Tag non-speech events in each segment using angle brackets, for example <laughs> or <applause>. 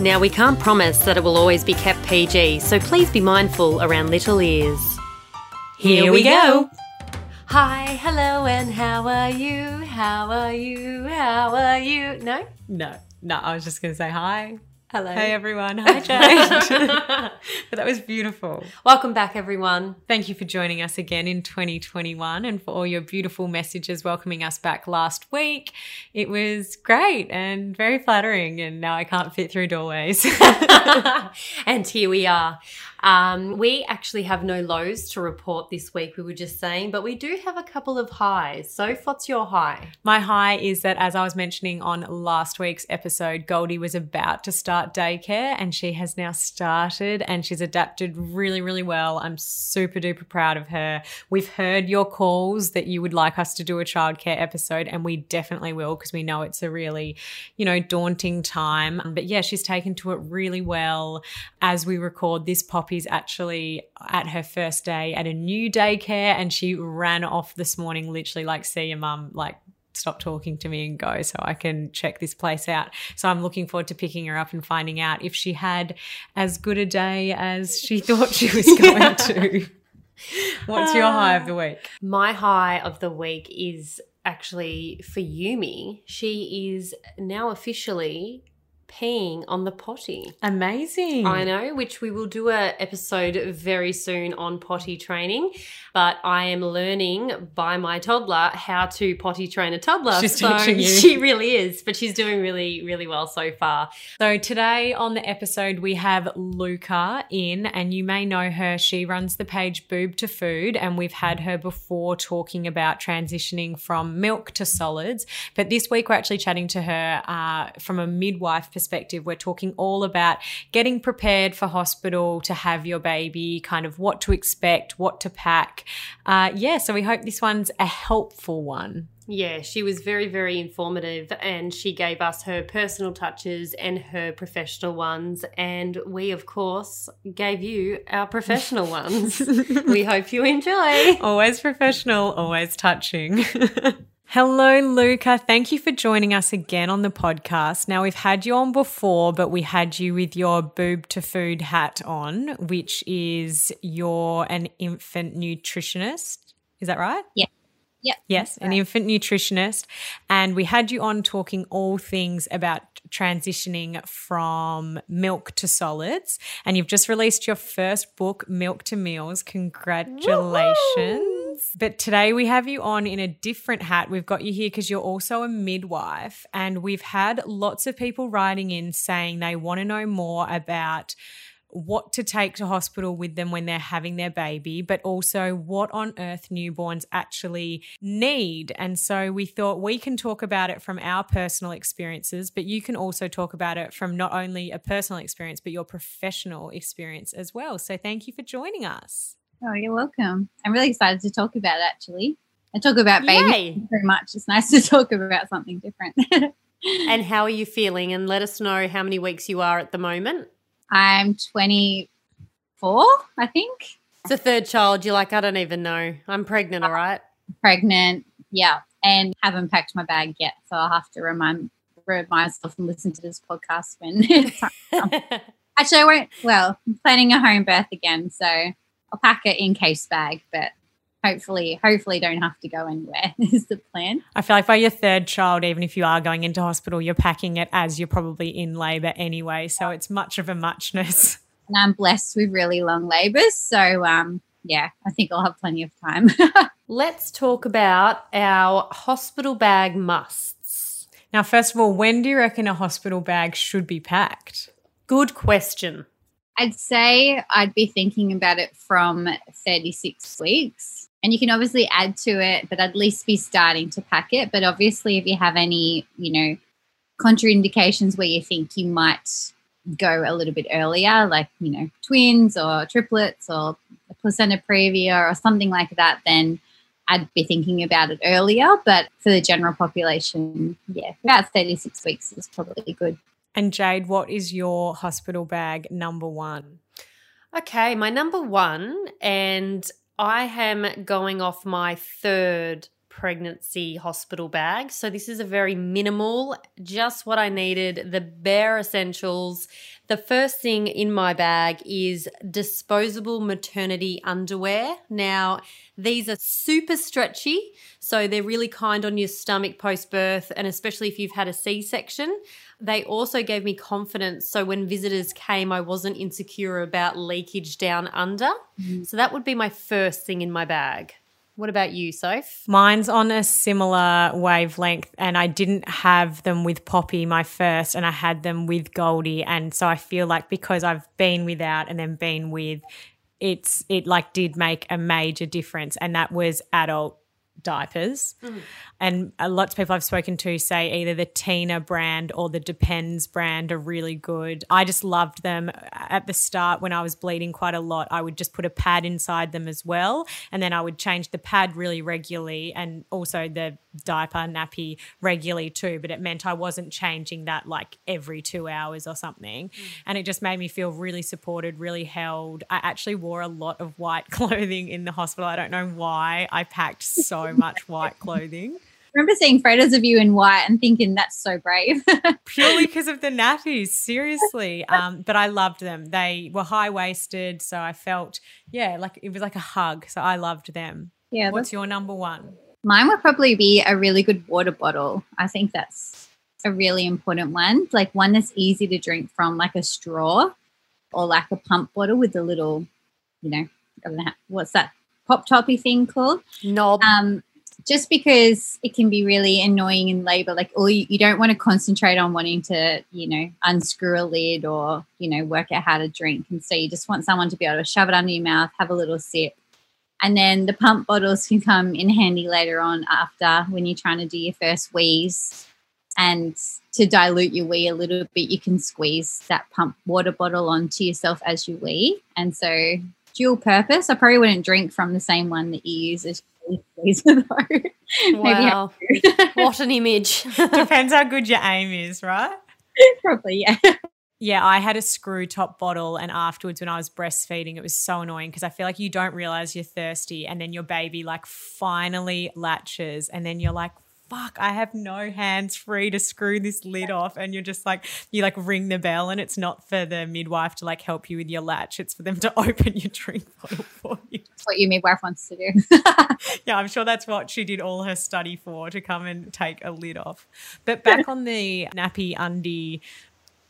Now, we can't promise that it will always be kept PG, so please be mindful around little ears. Here we go. Hi, hello, and how are you? How are you? How are you? No? No, no, I was just going to say hi. Hello. Hey everyone. <laughs> Hi, Jade. <laughs> but that was beautiful. Welcome back, everyone. Thank you for joining us again in 2021 and for all your beautiful messages welcoming us back last week. It was great and very flattering, and now I can't fit through doorways. <laughs> and here we are. Um, we actually have no lows to report this week, we were just saying, but we do have a couple of highs. So, what's your high? My high is that, as I was mentioning on last week's episode, Goldie was about to start daycare and she has now started and she's adapted really, really well. I'm super duper proud of her. We've heard your calls that you would like us to do a childcare episode, and we definitely will because we know it's a really, you know, daunting time. But yeah, she's taken to it really well. As we record this pop Poppy's actually at her first day at a new daycare and she ran off this morning, literally like, see your mum, like, stop talking to me and go so I can check this place out. So I'm looking forward to picking her up and finding out if she had as good a day as she <laughs> thought she was going to. What's your high of the uh, week? My high of the week is actually for Yumi. She is now officially peeing on the potty. Amazing. I know, which we will do a episode very soon on potty training. But I am learning by my toddler how to potty train a toddler. She's so teaching you. <laughs> She really is, but she's doing really, really well so far. So today on the episode we have Luca in, and you may know her. She runs the page Boob to Food, and we've had her before talking about transitioning from milk to solids. But this week we're actually chatting to her uh, from a midwife perspective. We're talking all about getting prepared for hospital to have your baby, kind of what to expect, what to pack. Uh, yeah, so we hope this one's a helpful one. Yeah, she was very, very informative and she gave us her personal touches and her professional ones. And we, of course, gave you our professional <laughs> ones. we hope you enjoy. Always professional, always touching. <laughs> Hello, Luca. Thank you for joining us again on the podcast. Now, we've had you on before, but we had you with your boob to food hat on, which is you're an infant nutritionist. Is that right? Yeah. Yeah. Yes, an infant nutritionist. And we had you on talking all things about transitioning from milk to solids. And you've just released your first book, Milk to Meals. Congratulations. Woo-hoo! But today we have you on in a different hat. We've got you here because you're also a midwife. And we've had lots of people writing in saying they want to know more about what to take to hospital with them when they're having their baby, but also what on earth newborns actually need. And so we thought we can talk about it from our personal experiences, but you can also talk about it from not only a personal experience, but your professional experience as well. So thank you for joining us. Oh, you're welcome. I'm really excited to talk about it actually. I talk about baby very much. It's nice to <laughs> talk about something different. <laughs> and how are you feeling? And let us know how many weeks you are at the moment. I'm 24, I think. It's a third child. You're like, I don't even know. I'm pregnant, all right? Pregnant, yeah. And haven't packed my bag yet. So I'll have to remind, remind myself and listen to this podcast when <laughs> Actually, I won't. Well, I'm planning a home birth again. So I'll pack it in case bag, but hopefully hopefully don't have to go anywhere <laughs> is the plan. I feel like by your third child even if you are going into hospital you're packing it as you're probably in labor anyway so it's much of a muchness. <laughs> And i'm blessed with really long labors so um yeah i think i'll have plenty of time. <laughs> Let's talk about our hospital bag musts. Now first of all when do you reckon a hospital bag should be packed? Good question I'd say I'd be thinking about it from 36 weeks. And you can obviously add to it, but at least be starting to pack it. But obviously, if you have any, you know, contraindications where you think you might go a little bit earlier, like, you know, twins or triplets or placenta previa or something like that, then I'd be thinking about it earlier. But for the general population, yeah, about 36 weeks is probably good. And Jade, what is your hospital bag number one? Okay, my number one, and I am going off my third pregnancy hospital bag. So this is a very minimal, just what I needed, the bare essentials. The first thing in my bag is disposable maternity underwear. Now, these are super stretchy, so they're really kind on your stomach post birth, and especially if you've had a C section. They also gave me confidence. So when visitors came, I wasn't insecure about leakage down under. Mm-hmm. So that would be my first thing in my bag. What about you, Soph? Mine's on a similar wavelength, and I didn't have them with Poppy, my first, and I had them with Goldie. And so I feel like because I've been without and then been with, it's it like did make a major difference, and that was adult diapers. Mm. And lots of people I've spoken to say either the Tena brand or the Depends brand are really good. I just loved them at the start when I was bleeding quite a lot. I would just put a pad inside them as well. And then I would change the pad really regularly and also the diaper nappy regularly too. But it meant I wasn't changing that like every two hours or something. Mm. And it just made me feel really supported, really held. I actually wore a lot of white <laughs> clothing in the hospital. I don't know why. I packed so much white clothing remember seeing photos of you in white and thinking that's so brave. <laughs> Purely because of the nappies, seriously. Um, but I loved them. They were high waisted, so I felt yeah, like it was like a hug. So I loved them. Yeah. What's your number one? Mine would probably be a really good water bottle. I think that's a really important one. Like one that's easy to drink from, like a straw or like a pump bottle with a little, you know, I don't know what's that pop toppy thing called? Knob. Um, just because it can be really annoying in labor like or you, you, don't want to concentrate on wanting to you know unscrew a lid or you know work out how to drink and so you just want someone to be able to shove it under your mouth have a little sip and then the pump bottles <laughs> can come in handy later on after when you're trying to do your first wheeze and to dilute your wee a little bit you can squeeze that pump water bottle onto yourself as you wee and so dual purpose i probably wouldn't drink from the same one that you use as <laughs> wow. what an image. <laughs> Depends how good your aim is, right? Probably, yeah. Yeah, I had a screw top bottle, and afterwards, when I was breastfeeding, it was so annoying because I feel like you don't realize you're thirsty, and then your baby like finally latches, and then you're like, fuck, I have no hands free to screw this lid off. And you're just like, you like ring the bell and it's not for the midwife to like help you with your latch. It's for them to <laughs> open your drink bottle for you. That's what your midwife wants to do. <laughs> yeah, I'm sure that's what she did all her study for to come and take a lid off. But back <laughs> on the nappy undie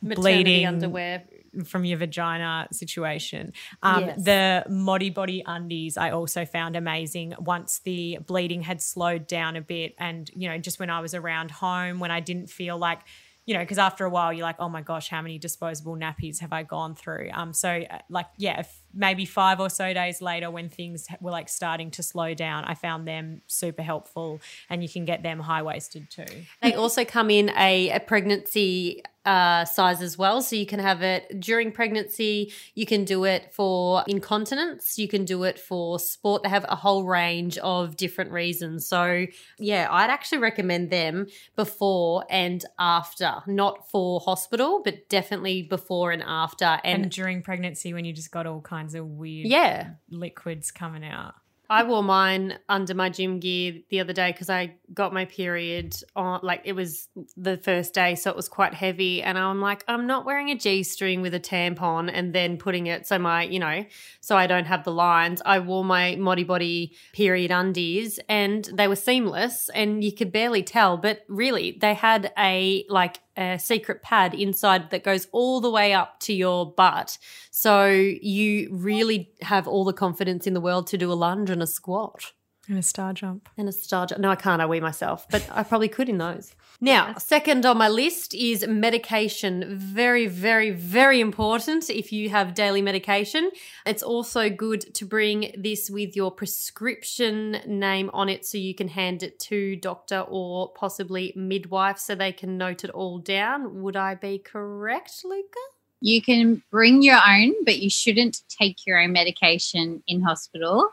bleeding underwear from your vagina situation. Um, yes. The Modibodi undies I also found amazing once the bleeding had slowed down a bit. And, you know, just when I was around home, when I didn't feel like, you know, because after a while you're like, oh my gosh, how many disposable nappies have I gone through? Um, so uh, like, yeah, maybe five or so days later when things were like starting to slow down, I found them super helpful, and you can get them high waisted too. They also come in a, a pregnancy uh, size as well. So you can have it during pregnancy. You can do it for incontinence. You can do it for sport. They have a whole range of different reasons. So yeah, I'd actually recommend them before and after, not for hospital, but definitely before and after. And, and during pregnancy when you just got all kinds of weird yeah liquids coming out. I wore mine under my gym gear the other day because I got my period on, like it was the first day, so it was quite heavy. And I'm like, I'm not wearing a G string with a tampon and then putting it so my, you know, so I don't have the lines. I wore my Modibodi period undies and they were seamless and you could barely tell, but really they had a like a secret pad inside that goes all the way up to your butt. So you really have all the confidence in the world to do a lunge and a squat. And a star jump. And a star jump. No, I can't. I wee myself, but I probably could in those. Now, second on my list is medication. Very, very, very important if you have daily medication. It's also good to bring this with your prescription name on it so you can hand it to doctor or possibly midwife so they can note it all down. Would I be correct, Luca? You can bring your own, but you shouldn't take your own medication in hospital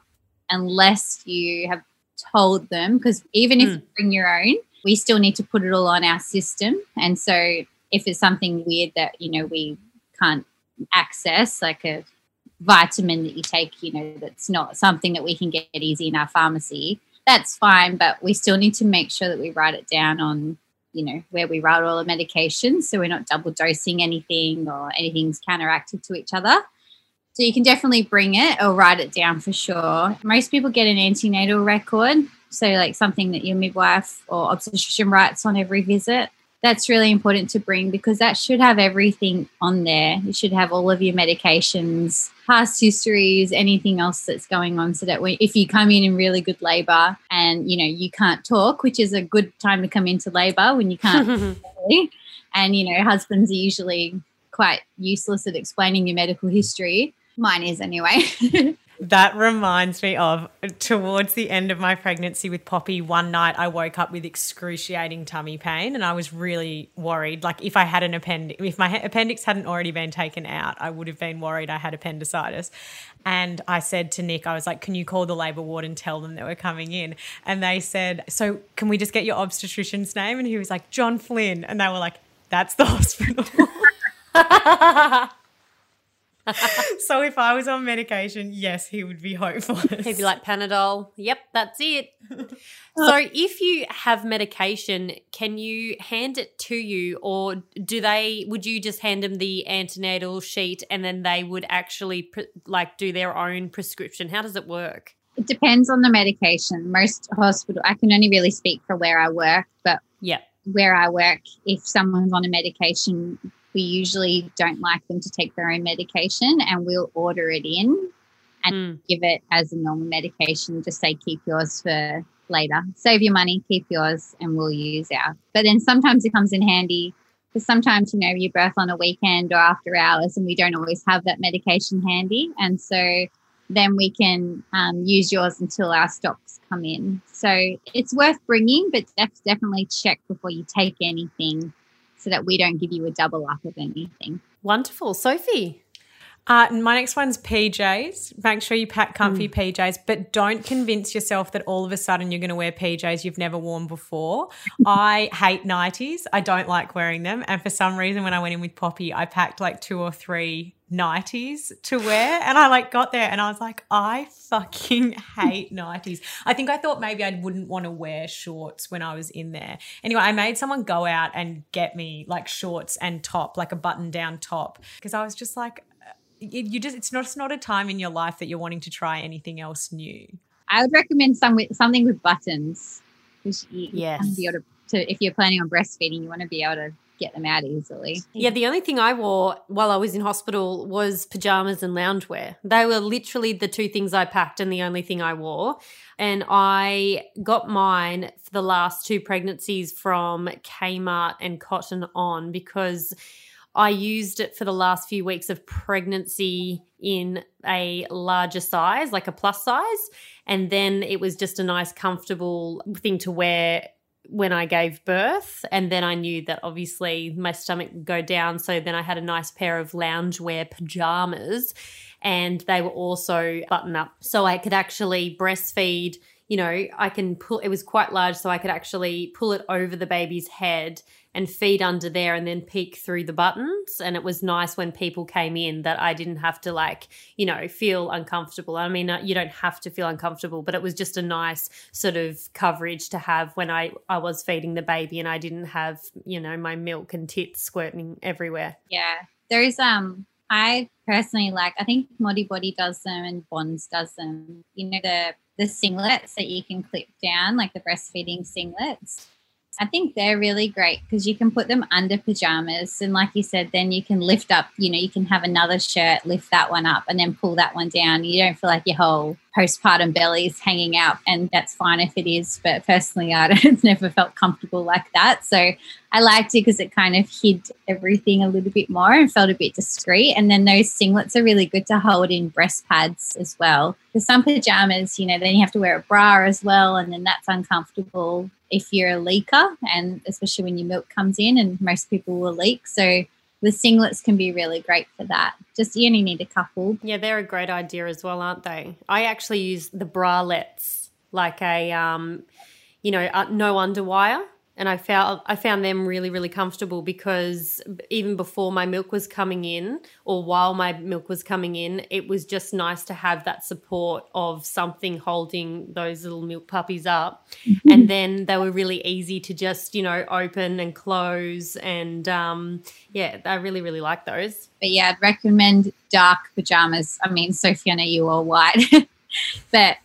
unless you have told them. Because even if Mm. you bring your own, we still need to put it all on our system. And so if it's something weird that, you know, we can't access, like a vitamin that you take, you know, that's not something that we can get easy in our pharmacy, that's fine. But we still need to make sure that we write it down on, you know, where we write all the medications so we're not double dosing anything or anything's counteracted to each other. So you can definitely bring it or write it down for sure. Most people get an antenatal record. So, like something that your midwife or obstetrician writes on every visit. That's really important to bring because that should have everything on there. You should have all of your medications, past histories, anything else that's going on. So that when, if you come in in really good labor and you know you can't talk, which is a good time to come into labor when you can't. <laughs> And, you know, husbands are usually quite useless at explaining your medical history. Mine is anyway. <laughs> That reminds me of towards the end of my pregnancy with Poppy, one night I woke up with excruciating tummy pain and I was really worried. Like, if I had an appendix, if my appendix hadn't already been taken out, I would have been worried I had appendicitis. And I said to Nick, I was like, Can you call the labour ward and tell them that we're coming in? And they said, So can we just get your obstetrician's name? And he was like, John Flynn. And they were like, That's the hospital. <laughs> <laughs> so if I was on medication, yes, he would be hopeless. He'd be like Panadol. Yep, that's it. <laughs> so if you have medication, can you hand it to you, or do they? Would you just hand them the antenatal sheet and then they would actually pre- like do their own prescription? How does it work? it depends on the medication. Most hospital, I can only really speak for where I work, but yeah. where I work, if someone's on a medication, we usually don't like them to take their own medication and we'll order it in Mm. give it as a normal medication. Just say keep yours for later. Save your money, keep yours, and we'll use ours. But then sometimes it comes in handy because sometimes you know you birth on a weekend or after hours, and we don't always have that medication handy, and so then we can um, use yours until our stocks come in. So it's worth bringing, but def- definitely check before you take anything so that we don't give you a double up of anything. Wonderful, Sophie. Uh, my next one's PJs. Make sure you pack comfy PJs, but don't convince yourself that all of a sudden you're going to wear PJs you've never worn before. <laughs> I hate nighties. I don't like wearing them. And for some reason, when I went in with Poppy, I packed like two or three nighties to wear. And I like got there and I was like, I fucking hate nighties. I think I thought maybe I wouldn't want to wear shorts when I was in there. Anyway, I made someone go out and get me like shorts and top, like a button down top, because I was just like, you you just it's not it's not a time in your life that you're wanting to try anything else new. I would recommend some with, something with buttons. You, you Yes. wanna be able to, to, if you're planning on breastfeeding, you want to be able to get them out easily. Yeah, the only thing I wore while I was in hospital was pajamas and loungewear. They were literally the two things I packed and the only thing I wore. And I got mine for the last two pregnancies from Kmart and Cotton On because I used it for the last few weeks of pregnancy in a larger size, like a plus size. And then it was just a nice, comfortable thing to wear when I gave birth. And then I knew that obviously my stomach would go down. So then I had a nice pair of loungewear pajamas and they were also button up. So I could actually breastfeed. You know, I can pull, it was quite large, so I could actually pull it over the baby's head and feed under there and then peek through the buttons. And it was nice when people came in that I didn't have to, like, you know, feel uncomfortable. I mean, you don't have to feel uncomfortable, but it was just a nice sort of coverage to have when I, I was feeding the baby and I didn't have, you know, my milk and tits squirting everywhere. Yeah. There's, um, I personally like, I think Modibodi does them and Bonds does them. You know, the, the singlets that you can clip down, like the breastfeeding singlets. I think they're really great because you can put them under pajamas. And like you said, then you can lift up, you know, you can have another shirt, lift that one up, and then pull that one down. You don't feel like your whole postpartum belly is hanging out. And that's fine if it is. But personally, I've <laughs> never felt comfortable like that. So I liked it because it kind of hid everything a little bit more and felt a bit discreet. And then those singlets are really good to hold in breast pads as well. Because some pajamas, you know, then you have to wear a bra as well. And then that's uncomfortable if you're a leaker and especially when your milk comes in and most people will leak. So the singlets can be really great for that. Just you only need a couple. Yeah, they're a great idea as well, aren't they? I actually use the bralettes like a um, you know, uh, no underwire and I found I found them really really comfortable because even before my milk was coming in or while my milk was coming in, it was just nice to have that support of something holding those little milk puppies up, mm-hmm. and then they were really easy to just you know open and close, and um, yeah, I really really like those. But yeah, I'd recommend dark pajamas. I mean, know you are white, <laughs> but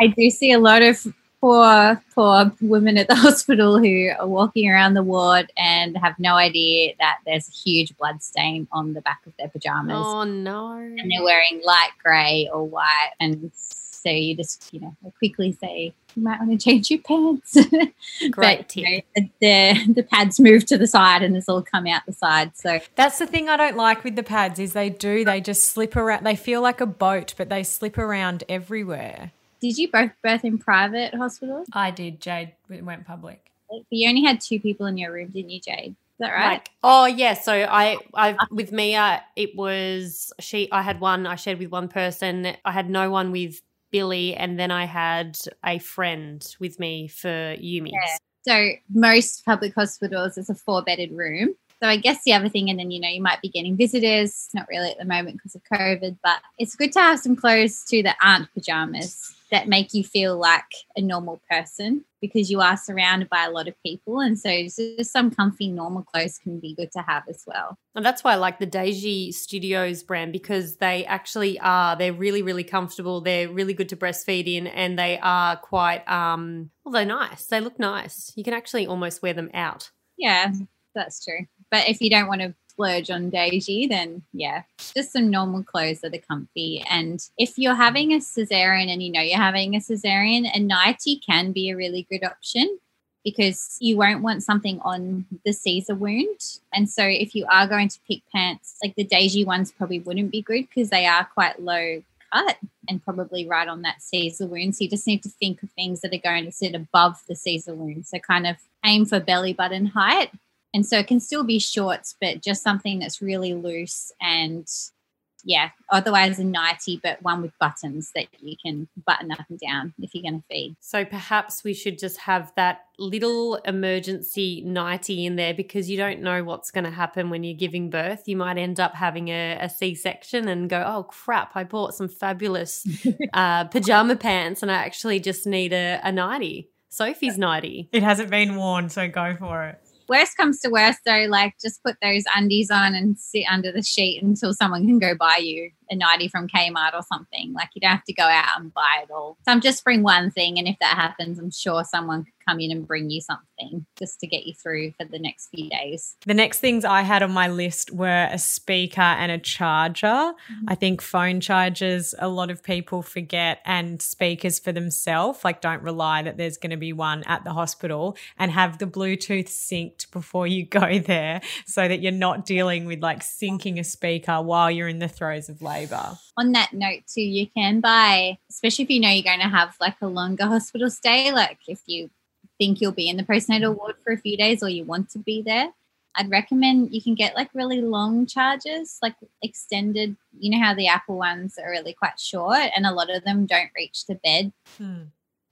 I do see a lot of poor, poor women at the <laughs> hospital who are walking around the ward and have no idea that there's a huge blood stain on the back of their pajamas. Oh no! And they're wearing light grey or white, and so you just you know quickly say you might want to change your pants. <laughs> Great but, tip. You know, the the pads move to the side and it's all come out the side. So that's the thing I don't like with the pads is they do they just slip around. They feel like a boat, but they slip around everywhere. Did you both birth in private hospitals? I did. Jade went public. But you only had two people in your room, didn't you, Jade? Is that right? Like, oh yeah. So I, I with Mia, it was she. I had one. I shared with one person. I had no one with Billy, and then I had a friend with me for Yumi. Yeah. So most public hospitals, it's a four-bedded room. So I guess the other thing, and then you know you might be getting visitors. Not really at the moment because of COVID, but it's good to have some clothes too that aren't pajamas that make you feel like a normal person because you are surrounded by a lot of people. And so just some comfy normal clothes can be good to have as well. And that's why I like the Daisy Studios brand because they actually are, they're really, really comfortable. They're really good to breastfeed in and they are quite, um, well, they're nice. They look nice. You can actually almost wear them out. Yeah, that's true. But if you don't want to splurge on Daisy, then yeah, just some normal clothes that are comfy. And if you're having a cesarean and you know you're having a cesarean, a nightie can be a really good option because you won't want something on the Caesar wound. And so if you are going to pick pants, like the Daisy ones probably wouldn't be good because they are quite low cut and probably right on that Caesar wound. So you just need to think of things that are going to sit above the Caesar wound. So kind of aim for belly button height and so it can still be shorts, but just something that's really loose and yeah, otherwise a nightie, but one with buttons that you can button up and down if you're going to feed. So perhaps we should just have that little emergency nightie in there because you don't know what's going to happen when you're giving birth. You might end up having a a C-section and go, oh crap, I bought some fabulous <laughs> uh, pajama pants and I actually just need a, a nightie. Sophie's nightie. It hasn't been worn, so go for it worst comes to worst though, like just put those undies on and sit under the sheet until someone can go buy you a nightie from Kmart or something. Like you don't have to go out and buy it all. So I'm just bring one thing, and if that happens, I'm sure someone come in and bring you something just to get you through for the next few days. The next things I had on my list were a speaker and a charger. Mm-hmm. I think phone chargers a lot of people forget, and speakers for themselves. Like don't rely that there's going to be one at the hospital, and have the Bluetooth synced before you go <laughs> there, so that you're not dealing with like syncing a speaker while you're in the throes of labor labor. On that note, too, you can buy, especially if you know you're going to have like a longer <laughs> hospital stay, like if you think you'll be in the postnatal ward for a few days or you want to be there. I'd recommend you can get like really long charges, like extended. You know how the Apple ones are really quite short, and a lot of them don't reach the bed. Hmm.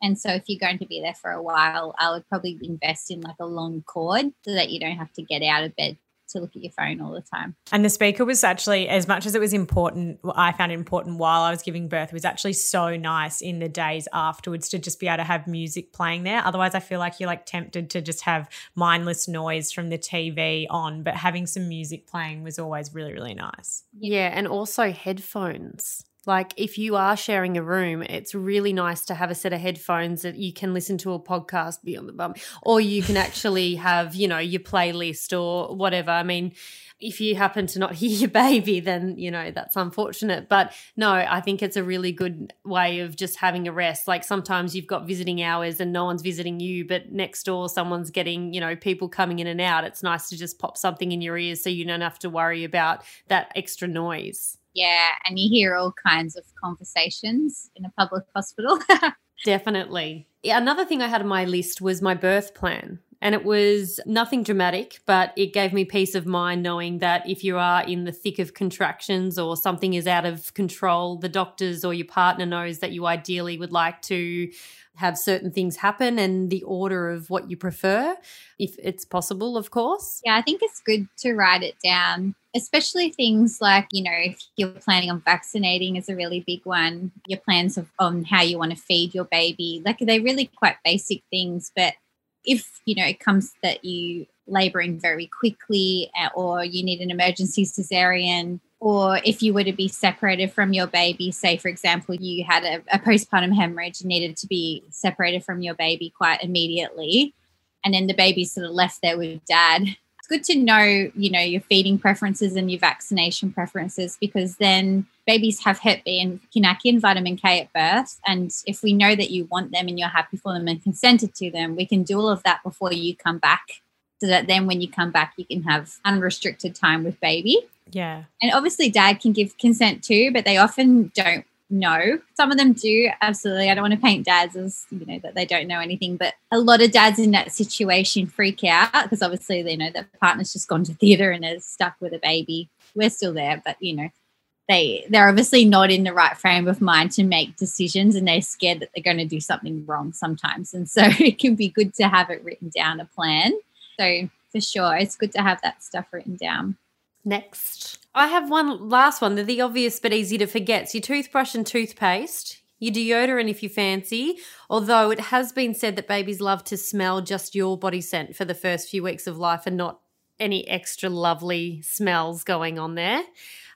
And so, if you're going to be there for a while, I would probably invest in like a long cord so that you don't have to get out of bed to look at your phone all the time. And the speaker was actually, as much as it was important, I found it important while I was giving birth, it was actually so nice in the days afterwards to just be able to have music playing there. Otherwise, I feel like you're like tempted to just have mindless noise from the TV on, but having some music playing was always really, really nice. Yeah. And also headphones. Like, if you are sharing a room, it's really nice to have a set of headphones that you can listen to a podcast beyond the bum, or you can actually <laughs> have, you know, your playlist or whatever. I mean, if you happen to not <laughs> hear your baby, then, you know, that's unfortunate. But no, I think it's a really good way of just having a rest. Like sometimes you've got visiting hours and no one's visiting you, but next door someone's getting, you know, people coming in and out. It's nice to just pop something in your ears so you don't have to worry about that extra noise. Yeah, and you hear all kinds of conversations in a public hospital. <laughs> Definitely. Another thing I had on my list was my birth plan. And it was nothing dramatic, but it gave me peace of mind knowing that if you are in the thick of contractions or something is out of control, the doctors or your partner knows that you ideally would like to have certain things happen and the order of what you prefer, if it's possible, of course. Yeah, I think it's good to write it down, especially things like, you know, if you're planning on vaccinating is a really big one, your plans of, on how you want to feed your baby. Like they're really quite basic things, but if, you know, it comes that you laboring very quickly uh, or you need an emergency cesarean or if you were to be separated from your baby, say, for example, you had a, a, postpartum hemorrhage and needed to be separated from your baby quite immediately, and then the baby sort of left there with dad. Good to know, you know, your feeding preferences and your vaccination preferences because then babies have Hep B and Konakion and vitamin K at birth. And if we know that you want them and you're happy for them and consented to them, we can do all of that before you come back so that then when you come back, you can have unrestricted time with baby. Yeah. And obviously, dad can give consent too, but they often don't know. Some of them do, absolutely. I don't want to paint dads as, you know, that they don't know anything, but a lot of dads in that situation freak out because obviously they know that partner's just gone to theatre and is stuck with a baby. We're still there, but, you know, they they're obviously not in the right frame of mind to make decisions and they're scared that they're going to do something wrong sometimes and so <laughs> it can be good to have it written down a plan so for sure it's good to have that stuff written down Next. I have one last one. They're the obvious but easy to forget. It's your toothbrush and toothpaste, your deodorant if you fancy. Although it has been said that babies love to smell just your body scent for the first few weeks of life and not any extra lovely smells going on there.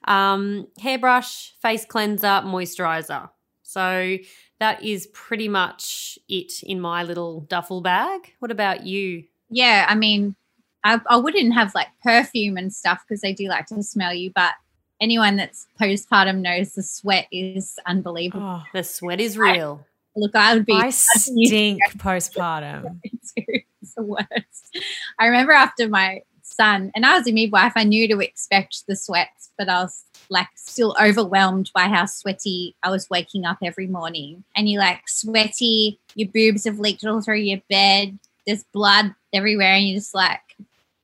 Um, hairbrush, face cleanser, moisturizer. So that is pretty much it in my little duffel bag. What about you? Yeah, I mean, I, I wouldn't have like perfume and stuff because they do like to smell you, but anyone that's postpartum knows the sweat is unbelievable. Oh, the sweat is real. I, look, I would be. I stink <laughs> postpartum. <laughs> it's the worst. I remember after my son, and I was a midwife, I knew to expect the sweats, but I was like still overwhelmed by how sweaty I was waking up every morning. And you're like sweaty, your boobs have leaked all through your bed, there's blood everywhere, and you're just like,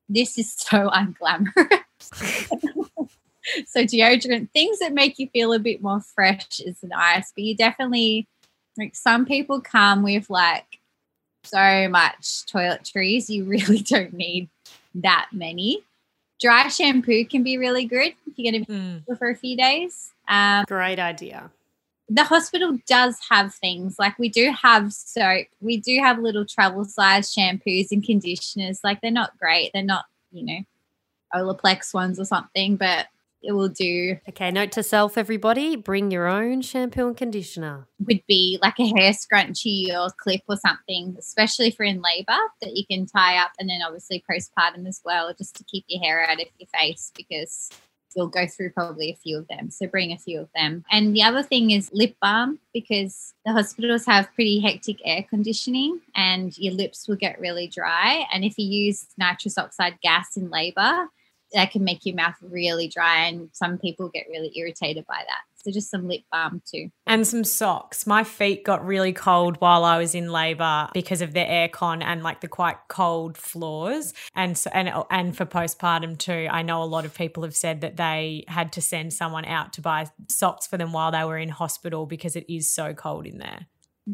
this is <laughs> so unglamorous. so deodorant, things that make you feel a bit more fresh is nice, but you definitely like some people come with like so much toiletries, you really <laughs> don't need that many. Dry shampoo can be really good if you're going to be mm. for a few days. Um, Great idea. The hospital does have things like we do have soap, we do have little travel size shampoos and conditioners. Like they're not great, they're not, you know, Olaplex ones or something, but it will do. Okay, note to self, everybody bring your own shampoo and conditioner. Would be like a hair scrunchie or clip or something, especially for in labor that you can tie up, and then obviously postpartum as well, just to keep your hair out of your face because you'll go through probably a few of them. So bring a few of them. And the other thing is lip balm because the hospitals have pretty hectic air conditioning and your lips will get really dry. And if you use nitrous oxide gas in labor, that can make your mouth really dry and some people get really irritated by that so just some lip balm too. And some socks. My feet got really cold while i was in labor because of the aircon and like the quite cold floors. And so and and for postpartum too i know a lot of people have said that they had to send someone out to buy socks for them while they were in hospital because it is so cold in there.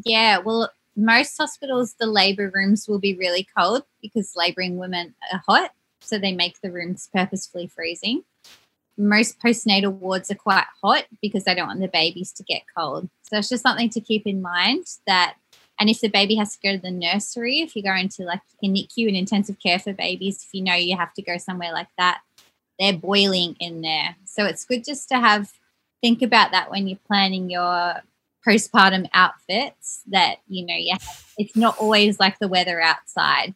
Yeah well most hospitals the labor rooms will be really cold because laboring women are hot. So they make the rooms purposefully freezing. Most postnatal wards are quite hot because they don't want the babies to get cold. So it's just something to keep in mind that and if the baby has to go to the nursery, if you go into like a NICU and intensive care for babies, if you know you have to go somewhere like that, they're boiling in there. So it's good just to have think about that when you're planning your postpartum outfits that you know yeah it's not always like the weather outside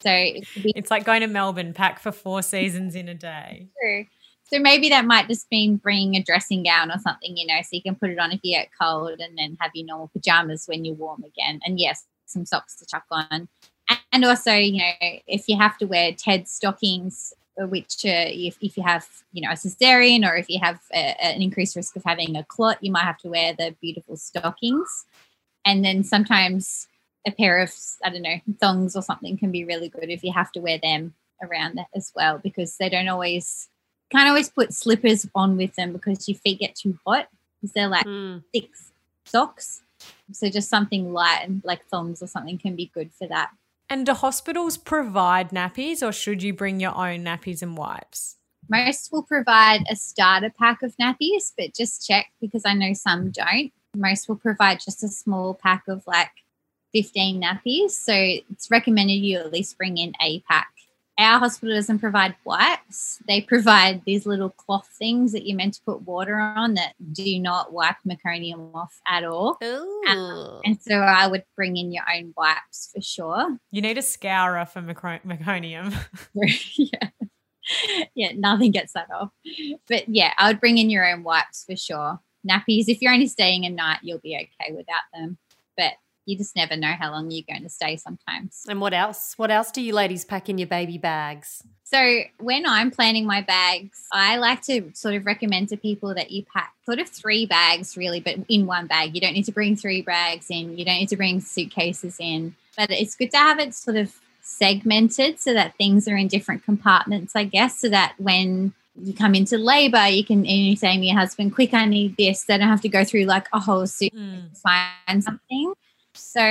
so it be- it's like going to Melbourne, pack for four seasons in a day. True. So maybe that might just mean bringing a dressing gown or something, you know, so you can put it on if you get cold and then have your normal pajamas when you're warm again. And yes, some socks to chuck on. And also, you know, if you have to wear TED stockings, uh, which uh, if, if you have, you know, a cesarean or if you have a, an increased risk of having a clot, you might have to wear the beautiful stockings. And then sometimes a pair of I don't know thongs or something can be really good if you have to wear them around that as well because they don't always can't always put slippers on with them because your feet get too hot because they're like Mm. thick socks. So just something light and like thongs or something can be good for that. And do hospitals provide nappies or should you bring your own nappies and wipes? Most will provide a starter pack of nappies, but just check because I know some don't. Most will provide just a small pack of like 15 nappies. So it's recommended you at least bring in a pack. Our hospital doesn't provide wipes. They provide these little cloth things that you're meant to put water on that do not wipe meconium off at all. Ooh. And so I would bring in your own wipes for sure. You need a scourer for meco- meconium. <laughs> yeah. Yeah, nothing gets that off. But yeah, I would bring in your own wipes for sure. Nappies, if you're only staying a night, you'll be okay without them. But you just never know how long you're going to stay sometimes. and what else? What else do you ladies pack in your baby bags? So when I'm planning my bags, I like to sort of recommend to people that you pack sort of three bags really, but in one bag. You don't need to bring three bags in. You don't need to bring suitcases in. But it's good to have it sort of segmented so that things are in different compartments, I guess, so that when you come into labor, you can and you say to your husband, quick, I need this. They don't have to go through like a whole suit Mm. to find something. So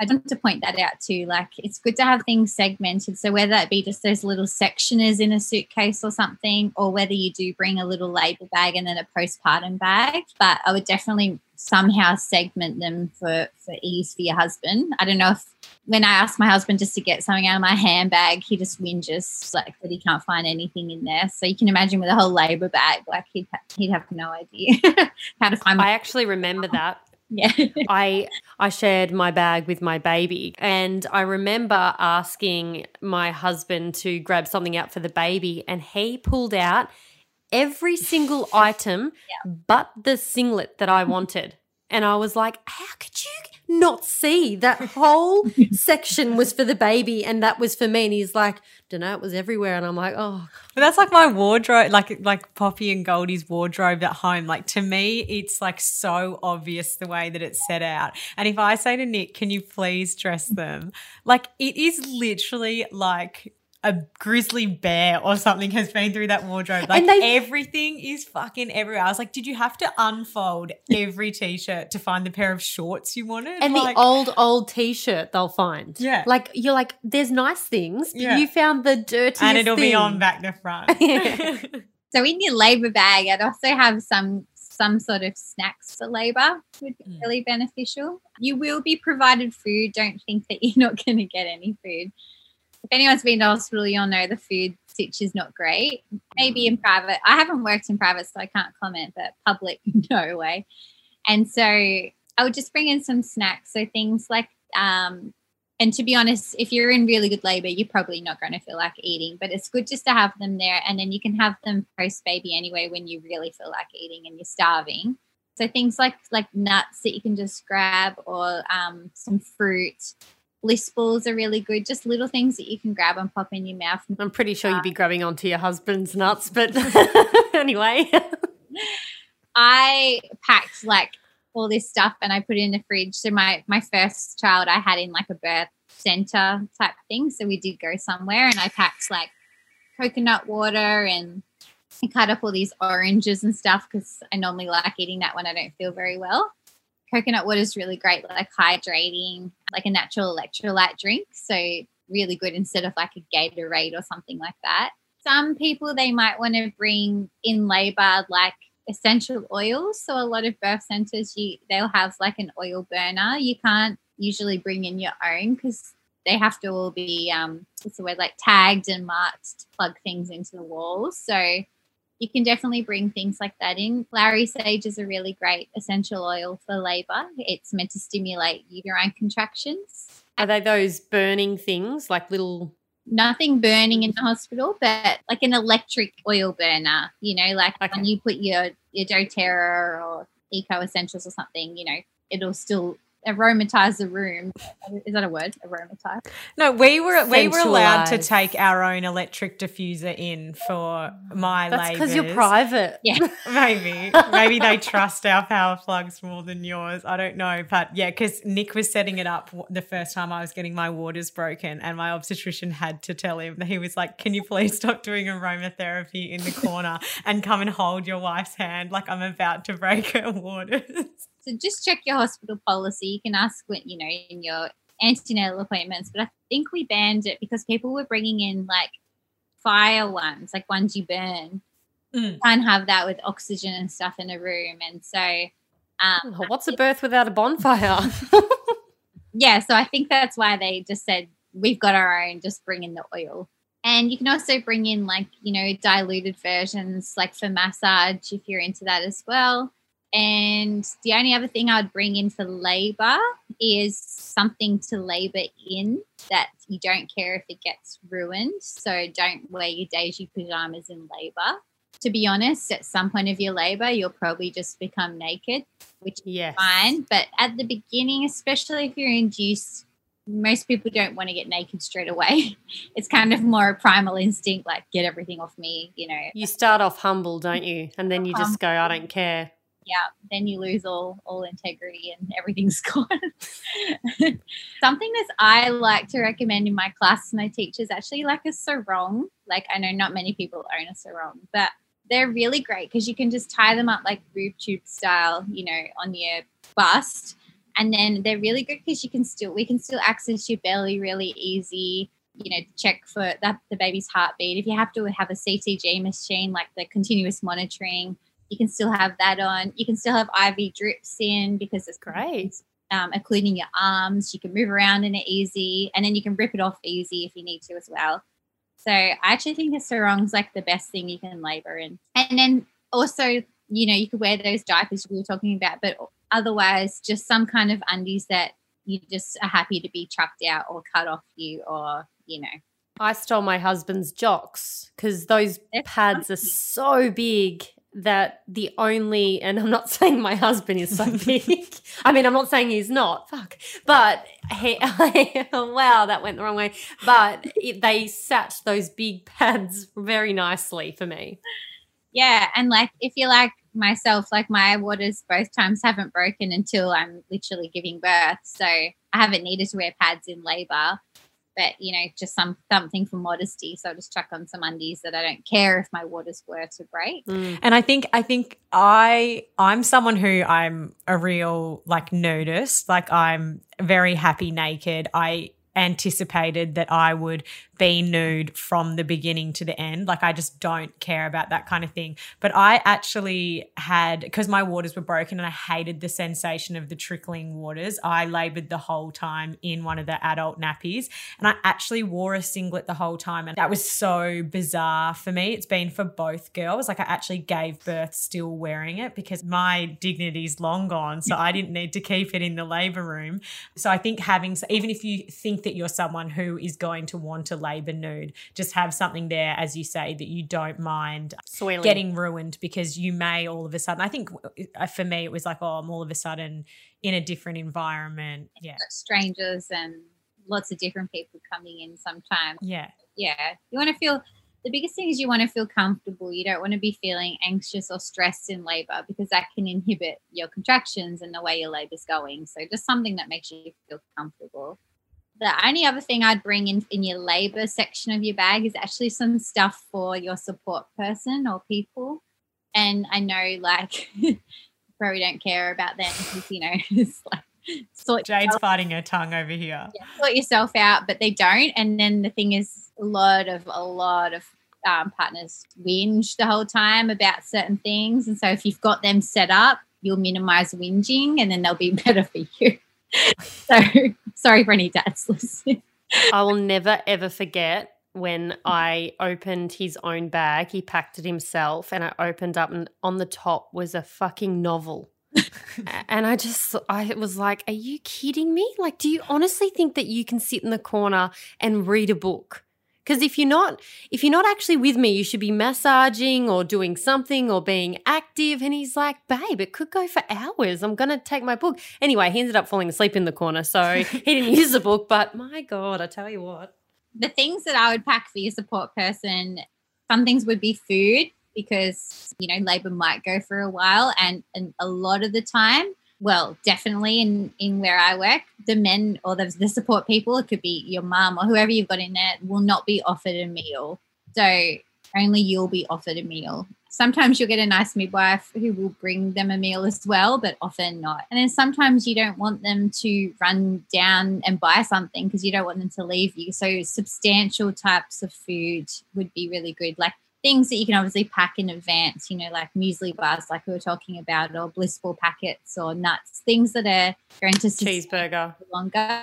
I just want to point that out too. Like it's good to have things segmented. So whether it be just those little sectioners in a suitcase or something, or whether you do bring a little labor bag and then a postpartum bag. But I would definitely somehow segment them for for ease for your husband. I don't know if when I ask my husband just to get something out of my handbag, he just whinges like that he can't find anything in there. So you can imagine with a whole labor bag, like he'd ha- he'd have no idea <laughs> how to find. I actually remember that. Yeah. <laughs> I I shared my bag with my baby and I remember asking my husband to grab something out for the baby and he pulled out every single <laughs> item but the singlet that I wanted. And I was like, how could you not see that whole <laughs> section was for the baby and that was for me? And he's like, don't know, it was everywhere. And I'm like, oh, But that's like my wardrobe, like like Poppy and Goldie's wardrobe at home. Like to me, it's like so obvious the way that it's set out. And if I say to Nick, "Can you please dress them?" Like it is literally like a grizzly bear or something has been through that wardrobe. Like And they- everything is fucking everywhere. I was like, did you have to unfold every t-shirt to find the pair of shorts you wanted? and like, the old old t-shirt they'll find Yeah. like you're like there's nice things but Yeah. you found the dirtiest and it'll be on back to front. <laughs> <laughs> So in your labor bag, I'd also have some some sort of snacks for labor would be Mm. really beneficial. You will be provided food. Don't think that <laughs> you're not going to get any food. If anyone's been to hospital, you'll know the food stitch is not great. Maybe in private. I haven't worked in private, so I can't comment, but public, <laughs> no way. And so I would just bring in some snacks. So things like um, and to be honest, if you're in really good labor, you're probably not going to feel like eating, but it's good just to have them there. And then you can have them post baby anyway when you really feel like eating and you're starving. So things like like nuts that you can just grab or um, some fruit. Bliss balls are really good. Just little things that you can grab and pop in your mouth. i'm pretty sure you'd be uh, grabbing onto your husband's nuts but <laughs> <laughs> anyway I packed like all this stuff and I put it in the fridge. So my my first child I had in like a birth center type thing. So we did go somewhere and I packed like coconut water and I cut up all these oranges and stuff because I normally like eating that when I don't feel very well. Coconut water is really great, like hydrating, like a natural electrolyte drink. So really good instead of like a Gatorade or something like that. Some people they might want to bring in labor like essential oils. So a lot of birth centers, you they'll have like an oil burner. You can't usually bring in your own because they have to all be um, what's the word like tagged and marked to plug things into the walls. So you can definitely bring things like that in. Clary sage is a really great essential oil for labor. It's meant to stimulate uterine contractions. are they those burning things like little Nothing burning in the hospital, but like an electric oil burner, you know, like Okay. when you put your, your doTERRA or Eco Essentials or something, you know, it'll still aromatize the room. Is that a word? Aromatize. No, we were we were allowed to take our own electric diffuser in for my That's because you're private. Yeah. <laughs> Maybe. Maybe they trust our power plugs more than yours. I don't know. But yeah, because Nick was setting it up the first time I was getting my waters broken, and my obstetrician had to tell him that he was like, Can you please stop doing aromatherapy in the corner and come and hold your wife's hand like I'm about to break her <laughs> waters? So just check your hospital policy. You can ask when you know in your antenatal appointments, but I think we banned it because people were bringing in like fire ones, like ones you burn. Mm. You can't have that with oxygen and stuff in a room, and so um, Oh, What's a birth without a bonfire? <laughs> <laughs> yeah, so I think that's why they just said we've got our own, just bring in the oil. And you can also bring in like, you know, diluted versions like for massage if you're into that as well. And the only other thing I'd bring in for labor is something to labor in that you don't care if it gets ruined. So don't wear your Deji pajamas in labor. To be honest, at some point of your labor, you'll probably just become naked, which yes. fine. But at the beginning, especially if you're induced, most people don't want to get naked straight away. <laughs> It's kind of more a primal instinct, like get everything off me, you know. You start off humble, don't you? And then you just go, I don't care. Yeah, then you lose all all integrity and everything's <laughs> gone. Something that I like to recommend in my class to my teachers actually like a sarong. Like I know not many people own a sarong, but they're really great because you can just tie them up like boob tube style, you know, on your bust. And then they're really good because you can still we can still access your belly really easy. You know, check for that the baby's heartbeat. If you have to have a CTG machine, like the continuous monitoring, you can still have that on. You can still have IV drips in because it's Great. um, including your arms. You can move around in it easy, and then you can rip it off easy if you need to as well. So I actually think a sarong's like the best thing you can labor in. And then also, you know, you could wear those diapers we were talking about, but otherwise, just some kind of undies that you just are happy to be chucked out or cut off you, or you know, I stole my husband's jocks because those pads are so big that the only, and I'm not <laughs> saying my husband is so big. <laughs> I mean, I'm not saying he's not. Fuck. But he, <laughs> wow, that went the wrong way. But it, they sat those big pads very nicely for me. Yeah, and like if you're like myself, like my waters both times haven't broken until I'm literally giving birth, so I haven't needed to wear pads in labor. But you know, just some something for modesty, so I'll just chuck on some undies that I don't care if my waters were to break. Mm. And I think I think I I'm someone who I'm a real like nudist. Like I'm very happy naked. I anticipated that I would be nude from the beginning to the end. Like I just don't care about that kind of thing. But I actually had because my waters were broken and I hated the sensation of the trickling waters. I labored the whole time in one of the adult nappies and I actually wore a singlet the whole time and that was so bizarre for me. It's been for both girls. Like I actually gave birth still wearing it because my dignity's long gone, so I didn't need to keep it in the labor room. So I think having even if you think that you're someone who is going to want to labor nude, just have something there as you say that you don't mind Soiling. getting ruined because you may all of a sudden. I think uh, for me it was like oh, I'm all of a sudden in a different environment. Yeah. Strangers and lots of different people coming in sometimes. Yeah. yeah you want to feel the biggest thing is you want to feel comfortable you don't want to be feeling anxious or stressed in labor because that can inhibit your contractions and the way your labor's going so just something that makes you feel comfortable the only other thing i'd bring in in your labor section of your bag is actually some stuff for your support person or people and i know like you <laughs> probably don't care about them because you know <laughs> it's like sort Jade's biting her tongue over here. yeah, sort yourself out, but they don't. And then the thing is, a lot of a lot of um, partners whinge the whole time about certain things, and so if you've got them set up, you'll minimize whinging, and then they'll be <laughs> better for you. <laughs> so sorry for any dads listening. I will never ever forget when I opened his own bag. He packed it himself, and I opened up, and on the top was a fucking novel. <laughs> And I just, I was like, "Are you kidding me? Like, do you honestly think that you can sit in the corner and read a book?" Because if you're not, if you're not actually with me, you should be massaging or doing something or being active. And he's like, babe, it could go for hours. I'm gonna take my book. Anyway, he ended up falling asleep in the corner, so <laughs> he didn't use the book. But my God, I tell you what. The things that I would pack for your support person, some things would be food because you know labor might go for a while, and and a lot of the time well, definitely in, in where I work, the men or the, the support people, it could be your mum or whoever you've got in there, will not be offered a meal. So only you'll be offered a meal. Sometimes you'll get a nice midwife who will bring them a meal as well, but often not. And then sometimes you don't want them to run down and buy something because you don't want them to leave you. So substantial types of food would be really good. Like things that you can obviously pack in advance, you know, like muesli bars, like we were talking about, or blissful packets or nuts, things that are going to cheeseburger longer.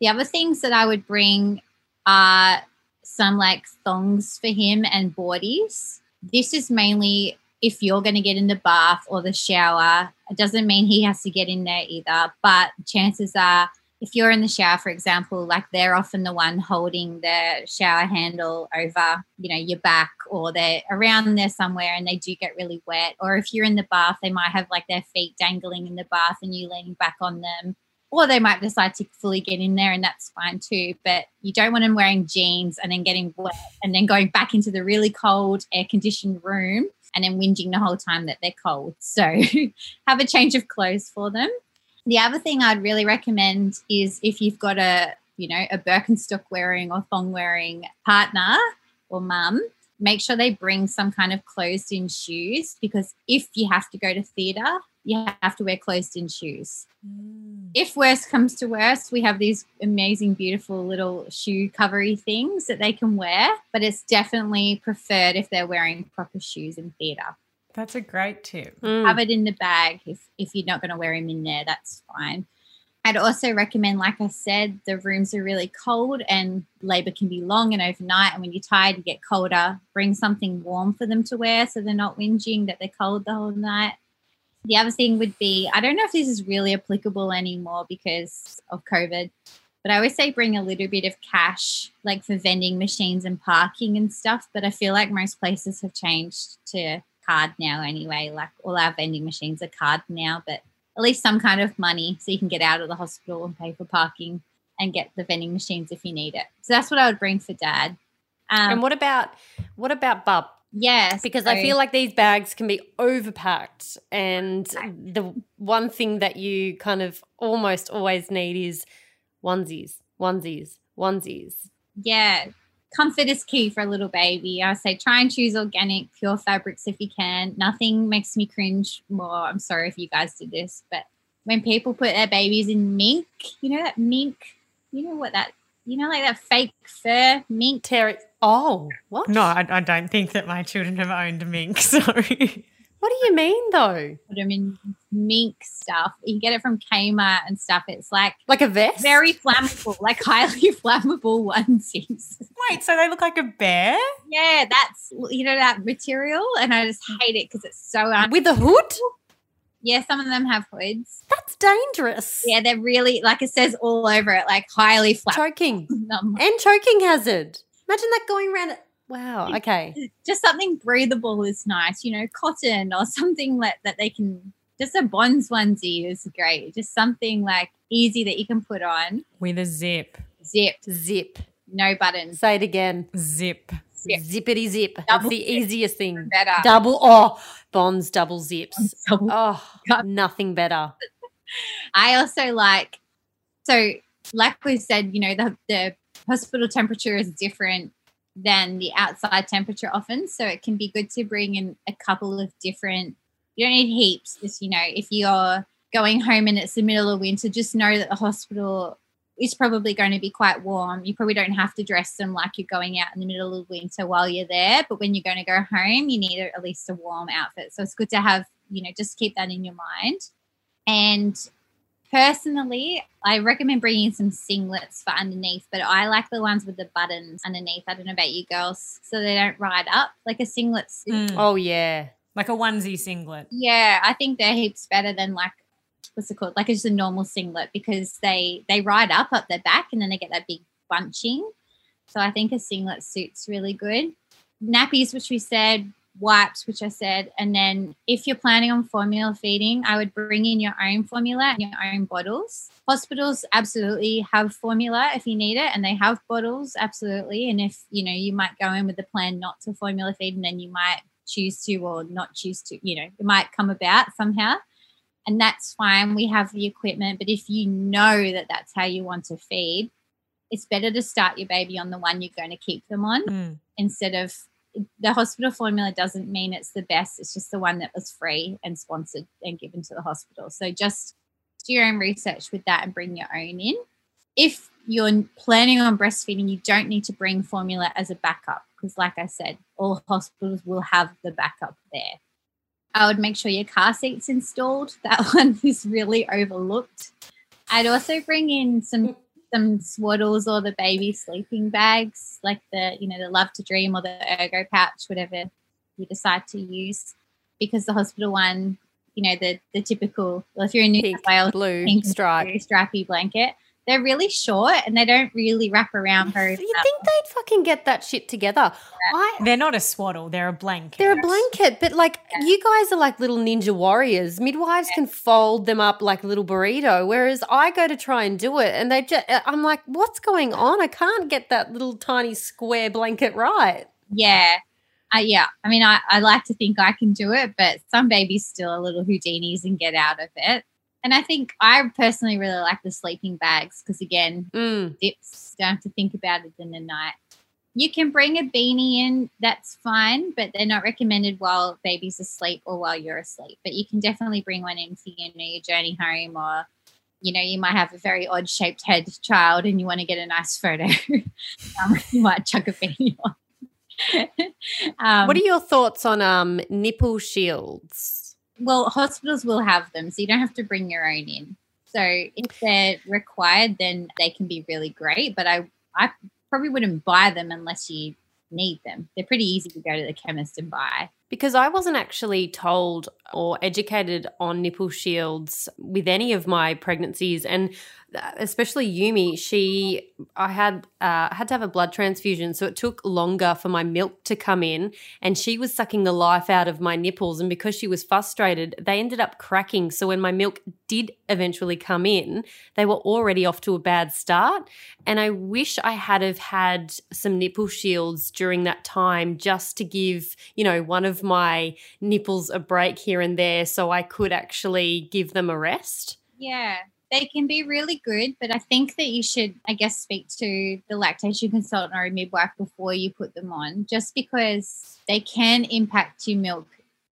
The other things that I would bring are some like thongs for him and boardies. This is mainly if you're going to get in the bath or the shower. It doesn't mean he has to get in there either, but chances are if you're in the shower, for example, like they're often the one holding the shower handle over, you know, your back or they're around there somewhere and they do get really wet. Or if you're in the bath, they might have like their feet dangling in the bath and you leaning back on them. Or they might decide to fully get in there and that's fine too. But you don't want them wearing jeans and then getting wet and then going back into the really cold air conditioned room and then whinging the whole time that they're cold. So <laughs> have a change of clothes for them. The other thing I'd really recommend is if you've got a, you know, a Birkenstock wearing or thong wearing partner or mum, make sure they bring some kind of closed in shoes because if you have to go to theatre, you have to wear closed in shoes. Mm. If worst comes to worst, we have these amazing, beautiful little shoe covery things that they can wear, but it's definitely preferred if they're wearing proper shoes in theatre. That's a great tip. Mm. Have it in the bag if, if you're not going to wear them in there, that's fine. I'd also recommend, like I said, the rooms are really cold and labor can be long and overnight. And when you're tired, you get colder. Bring something warm for them to wear so they're not whinging that they're cold the whole night. The other thing would be I don't know if this is really applicable anymore because of COVID, but I always say bring a little bit of cash, like for vending machines and parking and stuff. But I feel like most places have changed to card now anyway. Like all our vending machines are card now, but at least some kind of money so you can get out of the hospital and pay for parking and get the vending machines if you need it. So that's what I would bring for dad. Um, and what about what about bub? Yes, because so, I feel like these bags can be overpacked, and the one thing that you kind of almost always need is onesies, onesies, onesies. Yeah, comfort is key for a little baby. I say try and choose organic, pure fabrics if you can. Nothing makes me cringe more. I'm sorry if you guys did this, but when people put their babies in mink, you know that mink, you know what that, you know, like that fake fur mink. Terry. Oh, what? No, I, I don't think that my children have owned mink. <laughs> Sorry. What do you mean though? Put them in mink stuff. You can get it from Kmart and stuff. It's like like a vest, very flammable, like <laughs> highly flammable onesies. Wait, so they look like a bear? Yeah, that's you know that material, and I just hate it because it's so un- with a hood. Yeah, some of them have hoods. That's dangerous. Yeah, they're really like it says all over it, like highly flammable. Choking <laughs> and choking hazard. Imagine that going around Wow. Okay. Just something breathable is nice, you know, cotton or something that, that they can just a bonds onesie is great. Just something like easy that you can put on. With a zip. Zip. Zip. No buttons. Say it again. Zip. Zip. Zippity zip. Double That's the zip. easiest thing. Better. Double oh bonds double zips. Double. Oh nothing better. <laughs> I also like so like we said, you know, the the hospital temperature is different than the outside temperature often. So it can be good to bring in a couple of different, you don't need heaps. Just, you know, if you're going home and it's the middle of winter, just know that the hospital is probably going to be quite warm. You probably don't have to dress them like you're going out in the middle of winter while you're there. But when you're going to go home, you need at least a warm outfit. So it's good to have, you know, just keep that in your mind. And Personally, I recommend bringing some singlets for underneath, but I like the ones with the buttons underneath. I don't know about you girls, so they don't ride up like a singlet. Mm. Oh yeah, like a onesie singlet. Yeah, I think they're heaps better than like what's it called, like it's just a normal singlet because they they ride up up their back and then they get that big bunching. So I think a singlet suits really good. Nappies, which we said, wipes, which I said, and then if you're planning on formula feeding, I would bring in your own formula and your own bottles. Hospitals absolutely have formula if you need it, and they have bottles absolutely. And if you know, you might go in with the plan not to formula feed, and then you might choose to or not choose to, you know, it might come about somehow. And that's fine. We have the equipment. But if you know that that's how you want to feed, it's better to start your baby on the one you're going to keep them on Mm. instead of the hospital formula doesn't mean it's the best. It's just the one that was free and sponsored and given to the hospital. So just do your own research with that and bring your own in. If you're planning on breastfeeding, you don't need to bring formula as a backup because, like I said, all hospitals will have the backup there. I would make sure your car seat's installed. <laughs> That one is really overlooked. I'd also bring in some some swaddles or the baby sleeping bags, like the you know the Love to Dream or the Ergo pouch, whatever you decide to use, because the hospital one, you know the the typical. Well, if you're in New South Wales, blue pink stripe. strappy blanket, they're really short and they don't really wrap around very. You well. think they'd fucking get that shit together? I, They're not a swaddle, they're a blanket. they're a blanket, but like you guys are like little ninja warriors. Midwives can fold them up like a little burrito, whereas I go to try and do it, and they just I'm like, what's going on? I can't get that little tiny square blanket right. Yeah. Uh, yeah. I mean, I, I like to think I can do it, but some babies still are little Houdinis and get out of it. And I think I personally really like the sleeping bags because, again, Mm. dips, don't have to think about it in the night. You can bring a beanie in, that's fine, but they're not recommended while baby's asleep or while you're asleep. But you can definitely bring one in for you know, your journey home or you know, you might have a very odd shaped head child and you want to get a nice photo. <laughs> um, you might chuck a beanie on. um, <laughs> what are your thoughts on um nipple shields? Well, hospitals will have them, so you don't have to bring your own in. So if they're required, then they can be really great. But I, I probably wouldn't buy them unless you need them. They're pretty easy to go to the chemist and buy. Because I wasn't actually told or educated on nipple shields with any of my pregnancies, and especially Yumi, she I had uh, had to have a blood transfusion, so it took longer for my milk to come in, and she was sucking the life out of my nipples, and because she was frustrated, they ended up cracking. So when my milk did eventually come in, they were already off to a bad start, and I wish I had have had some nipple shields during that time just to give you know one of my nipples a break here and there, so I could actually give them a rest. Yeah, they can be really good, but I think that you should, I guess, speak to the lactation consultant or midwife before you put them on, just because they can impact your milk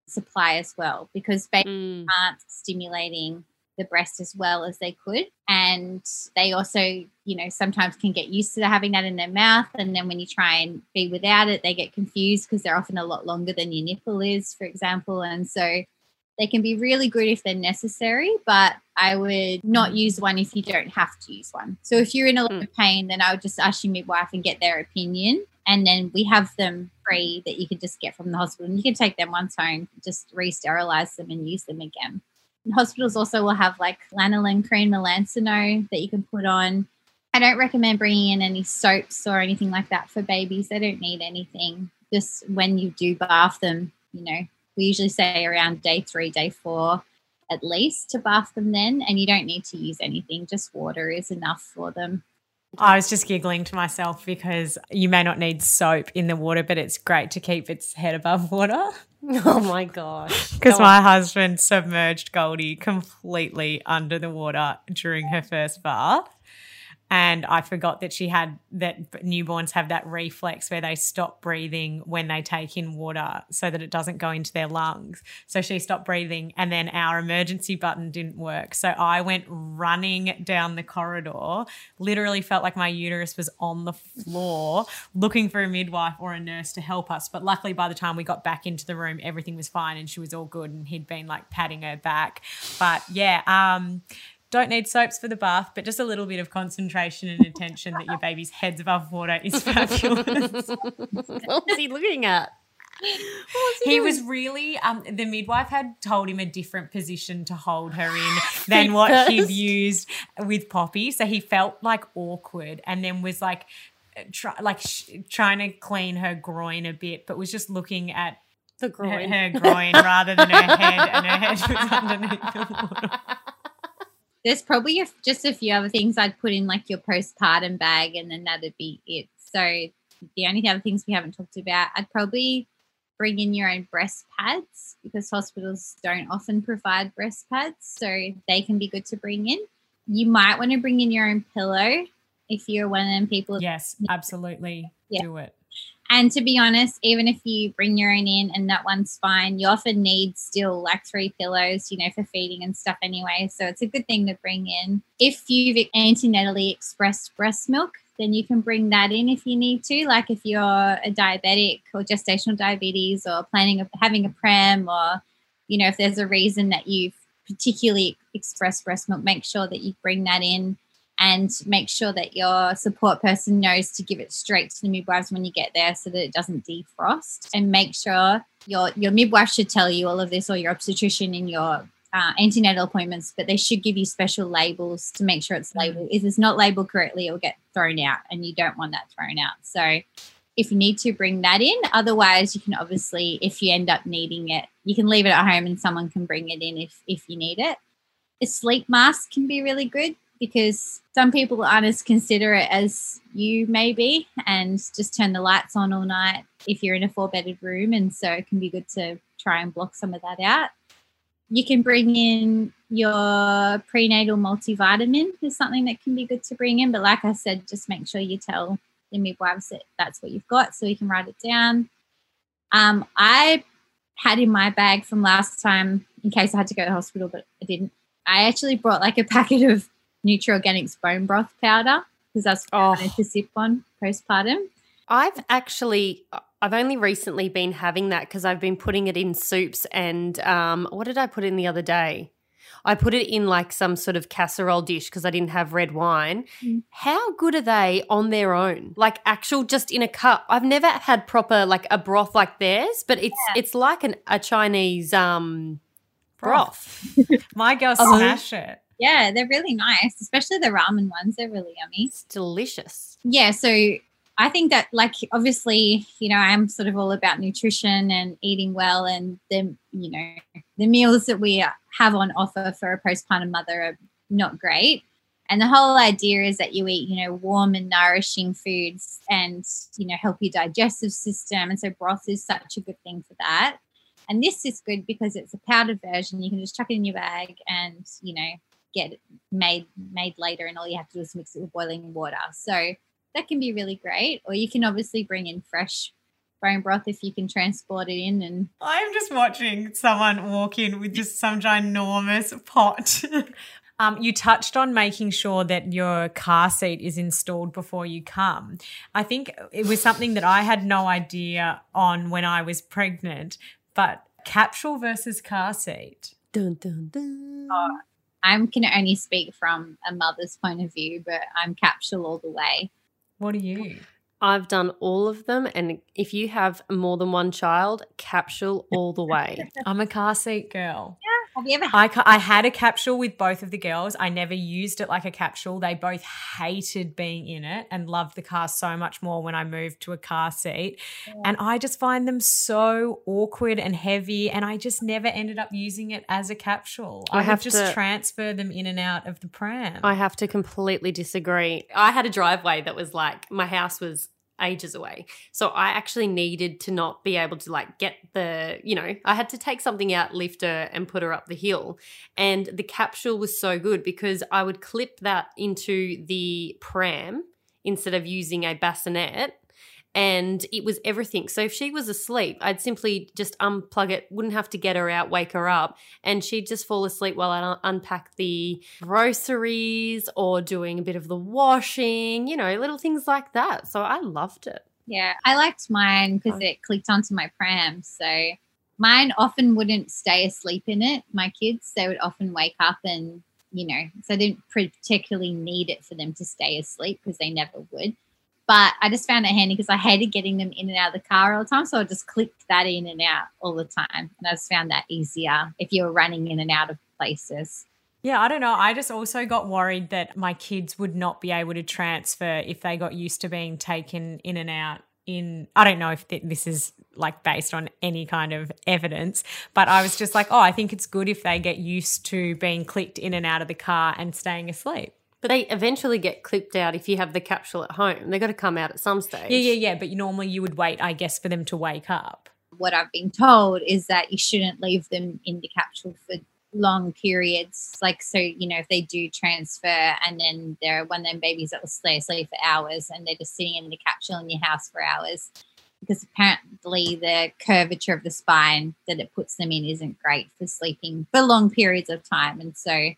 supply as well, because babies Mm. aren't stimulating the breast as well as they could. And they also, you know, sometimes can get used to having that in their mouth. And then when you try and be without it, they get confused because they're often a lot longer than your nipple is, for example. And so they can be really good if they're necessary, but I would not mm. use one if you don't have to use one. So if you're in a lot mm. of pain, then I would just ask your midwife and get their opinion. And then we have them free that you can just get from the hospital. And you can take them once home, just re sterilize them and use them again. And hospitals also will have like lanolin cream, Melancino that you can put on. I don't recommend bringing in any soaps or anything like that for babies. They don't need anything. Just when you do bath them, you know, we usually say around day three, day four at least to bath them then. And you don't need to use anything, just water is enough for them. I was just giggling to myself because you may not need soap in the water, but it's great to keep its head above <laughs> water. <laughs> Oh my gosh! Because Go my on. husband submerged Goldie completely under the water during her first bath. And I forgot that she had that newborns have that reflex where they stop breathing when they take in water so that it doesn't go into their lungs. So she stopped breathing, and then our emergency button didn't work. So I went running down the corridor, literally felt like my uterus was on the floor, looking for a midwife or a nurse to help us. But luckily, by the time we got back into the room, everything was fine and she was all good, and he'd been like patting her back. But yeah, um, don't need soaps for the bath, but just a little bit of concentration and attention that your baby's head's above water is <laughs> fabulous. what was he looking at? Was he was really um the midwife had told him a different position to hold her in <gasps> than what he'd used with Poppy. So he felt like awkward and then was like try, like sh- trying to clean her groin a bit, but was just looking at The her, groin. her groin rather than her head, and her head was <laughs> underneath the water. There's probably a, just a few other things I'd put in like your postpartum bag, and then that'd be it. So the only other things we haven't talked about, I'd probably bring in your own breast pads because hospitals don't often provide breast pads, so they can be good to bring in. You might want to bring in your own pillow if you're one of them people Yes, absolutely. Yeah. Do it. And to be honest, even if you bring your own in and that one's fine, you often need still like three pillows, you know, for feeding and stuff anyway. So it's a good thing to bring in. If you've antenatally expressed breast milk, then you can bring that in if you need to. Like if you're a diabetic or gestational diabetes or planning of having a pram or, you know, if there's a reason that you've particularly expressed breast milk, make sure that you bring that in and make sure that your support person knows to give it straight to the midwives when you get there so that it doesn't defrost. And make sure your your midwife should tell you all of this or your obstetrician in your uh, antenatal appointments but they should give you special labels to make sure it's labeled. If it's not labeled correctly it'll get thrown out and you don't want that thrown out. So if you need to bring that in otherwise you can obviously if you end up needing it you can leave it at home and someone can bring it in if if you need it. A sleep mask can be really good because some people aren't as considerate as you may be and just turn the lights on all night if you're in a four bedded room. And so it can be good to try and block some of that out. You can bring in your prenatal multivitamin is something that can be good to bring in. But like I said, just make sure you tell the midwives that that's what you've got so you can write it down. Um, I had in my bag from last time in case I had to go to the hospital, but I didn't. I actually brought like a packet of Nutra Organics bone broth powder because that's what I Oh. wanted to sip on postpartum. I've actually, I've only recently been having that because I've been putting it in soups. And um, what did I put in the other day? I put it in like some sort of casserole dish because I didn't have red wine. Mm. How good are they on their own? Like actual, just in a cup. I've never had proper like a broth like theirs, but it's it's like an a Chinese um broth. <laughs> My girls Oh. smash it. Yeah, they're really nice, especially the ramen ones. They're really yummy. It's delicious. yeah so i think that like obviously you know i'm sort of all about nutrition and eating well and the you know the meals that we have on offer for a postpartum mother are not great and the whole idea is that you eat you know warm and nourishing foods and you know help your digestive system and so broth is such a good thing for that and this is good because it's a powdered version you can just chuck it in your bag and you know get it made made later and all you have to do is mix it with boiling water so that can be really great. Or you can obviously bring in fresh bone broth if you can transport it in. And I'm just watching someone walk in with just some ginormous pot. <laughs> um, you touched on making sure that your car seat is installed before you come. I think it was something that I had no idea on when I was pregnant, but capsule versus car seat. Dun, dun, dun. I can only speak from a mother's point of view, but I'm capsule all the way. What are you? I've done all of them, and if you have more than one child, capsule all the way. <laughs> I'm a car seat girl. Have you ever had I, I had a capsule with both of the girls. I never used it like a capsule. They both hated being in it and loved the car so much more when I moved to a car seat. And I just find them so awkward and heavy. And I just never ended up using it as a capsule. I I, would have just to- transfer them in and out of the pram. I have to completely disagree. I had a driveway that was like my house was ages away. So I actually needed to not be able to like get the, you know, I had to take something out, lift her and put her up the hill. And the capsule was so good because I would clip that into the pram instead of using a bassinet and it was everything. So if she was asleep, I'd simply just unplug it, wouldn't have to get her out, wake her up, and she'd just fall asleep while I un- unpack the groceries or doing a bit of the washing, you know, little things like that. So I loved it. Yeah, I liked mine because it clicked onto my pram. So mine often wouldn't stay asleep in it. My kids, they would often wake up and, you know, so I didn't particularly need it for them to stay asleep because they never would. But I just found it handy because I hated getting them in and out of the car all the time. So I just clicked that in and out all the time. And I just found that easier if you were running in and out of places. Yeah, I don't know. I just also got worried that my kids would not be able to transfer if they got used to being taken in and out in I don't know if this is like based on any kind of evidence, but I was just like, oh, I think it's good if they get used to being clicked in and out of the car and staying asleep. But they eventually get clipped out if you have the capsule at home. They've got to come out at some stage. Yeah, yeah, yeah. But normally you would wait, I guess, for them to wake up. What I've been told is that you shouldn't leave them in the capsule for long periods. Like, so, you know, if they do transfer and then they're one of them babies that will stay asleep for hours and they're just sitting in the capsule in your house for hours, because apparently the curvature of the spine that it puts them in isn't great for sleeping for long periods of time. And so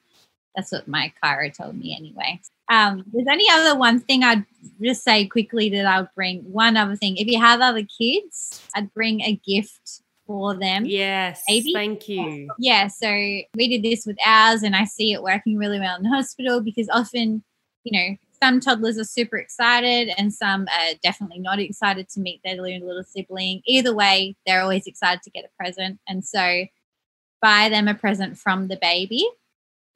that's what my chiro told me anyway. Um, there's any other one thing I'd just say quickly that I would bring. One other thing, if you have other kids, I'd bring a gift for them. Yes. Maybe. Thank you. Yeah. So we did this with ours, and I see it working really well in the hospital because often, you know, some toddlers are super excited and some are definitely not excited to meet their little sibling. Either way, they're always excited to get a present. And so buy them a present from the baby.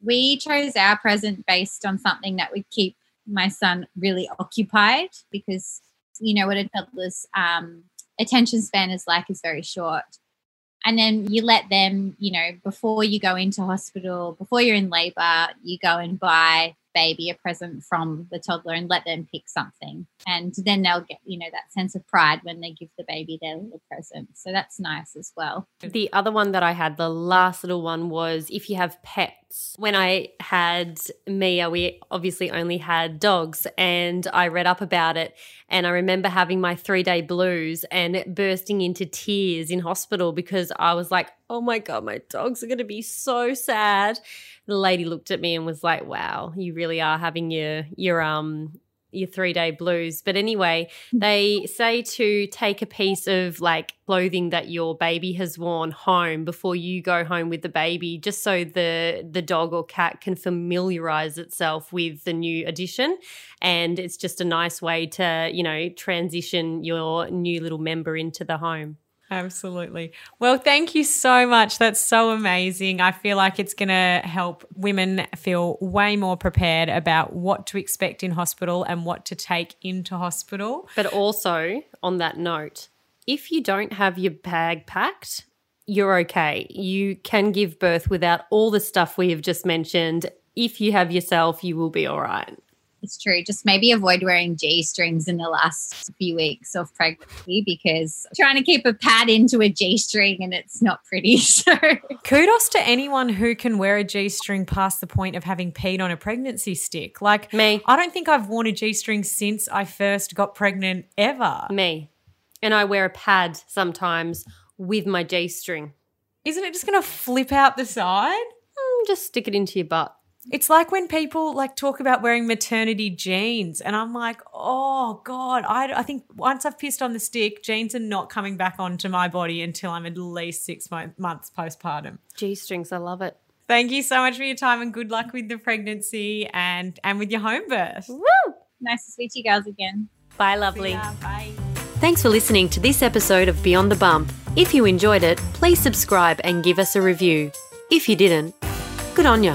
We chose our present based on something that would keep my son really occupied because you know what a toddler's um, attention span is like is very short. And then you let them you know before you go into hospital before you're in labor you go and buy baby a present from the toddler and let them pick something. And then they'll get you know that sense of pride when they give the baby their little present. So that's nice as well. The other one that i had the last little one was if you have pets. When i had mia we obviously only had dogs and i read up about it and i remember having my three day blues and bursting into tears in hospital because i was like oh my god my dogs are going to be so sad. The lady looked at me and was like, "Wow, you really are having your your um your three day blues. But anyway, <laughs> they say to take a piece of like clothing that your baby has worn home before you go home with the baby, just so the the dog or cat can familiarize itself with the new addition. And it's just a nice way to, you know, transition your new little member into the home. Absolutely. Well, thank you so much. That's so amazing. I feel like it's going to help women feel way more prepared about what to expect in hospital and what to take into hospital. But also, on that note, if you don't have your bag packed, you're okay. You can give birth without all the stuff we have just mentioned. If you have yourself, you will be all right. It's true. Just maybe avoid wearing G strings in the last few weeks of pregnancy because trying to keep a pad into a G string and it's not pretty. <laughs> So kudos to anyone who can wear a G string past the point of having peed on a pregnancy stick. Like me. I don't think I've worn a G string since I first got pregnant ever. Me. And I wear a pad sometimes with my G string. Isn't it just going to flip out the side? Mm, just stick it into your butt. It's like when people like talk about wearing maternity jeans, and I'm like, oh god, I, I think once I've pissed on the stick, jeans are not coming back onto my body until I'm at least six mo- months postpartum. G strings, I love it. Thank you so much for your time, and good luck with the pregnancy and and with your home birth. Woo! Nice to speak to you guys again. Bye, lovely. Bye. Thanks for listening to this episode of Beyond the Bump. If you enjoyed it, please subscribe and give us a review. If you didn't, good on you.